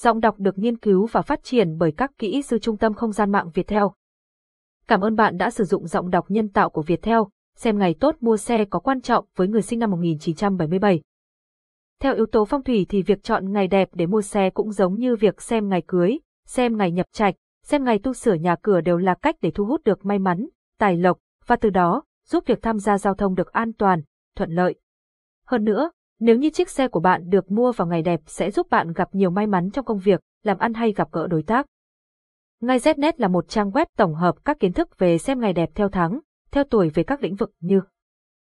Giọng đọc được nghiên cứu và phát triển bởi các kỹ sư Trung tâm Không gian mạng Việt Theo. Cảm ơn bạn đã sử dụng giọng đọc nhân tạo của Việt Theo. Xem ngày tốt mua xe có quan trọng với người sinh năm 1977. Theo yếu tố phong thủy thì việc chọn ngày đẹp để mua xe cũng giống như việc xem ngày cưới, xem ngày nhập trạch, xem ngày tu sửa nhà cửa đều là cách để thu hút được may mắn, tài lộc, và từ đó, giúp việc tham gia giao thông được an toàn, thuận lợi. Hơn nữa, nếu như chiếc xe của bạn được mua vào ngày đẹp sẽ giúp bạn gặp nhiều may mắn trong công việc, làm ăn hay gặp gỡ đối tác. Ngay Znet là một trang web tổng hợp các kiến thức về xem ngày đẹp theo tháng, theo tuổi về các lĩnh vực như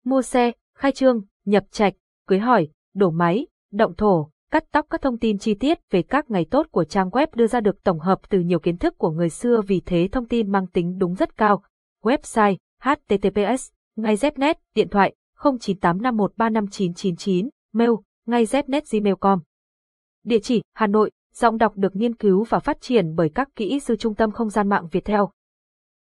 mua xe, khai trương, nhập trạch, cưới hỏi, đổ máy, động thổ, cắt tóc các thông tin chi tiết về các ngày tốt của trang web đưa ra được tổng hợp từ nhiều kiến thức của người xưa vì thế thông tin mang tính đúng rất cao. Website https ngay Znet, điện thoại 0985135999, mail ngay znet.gmail.com. Địa chỉ Hà Nội, giọng đọc được nghiên cứu và phát triển bởi các kỹ sư Trung tâm Không gian mạng Việt Theo.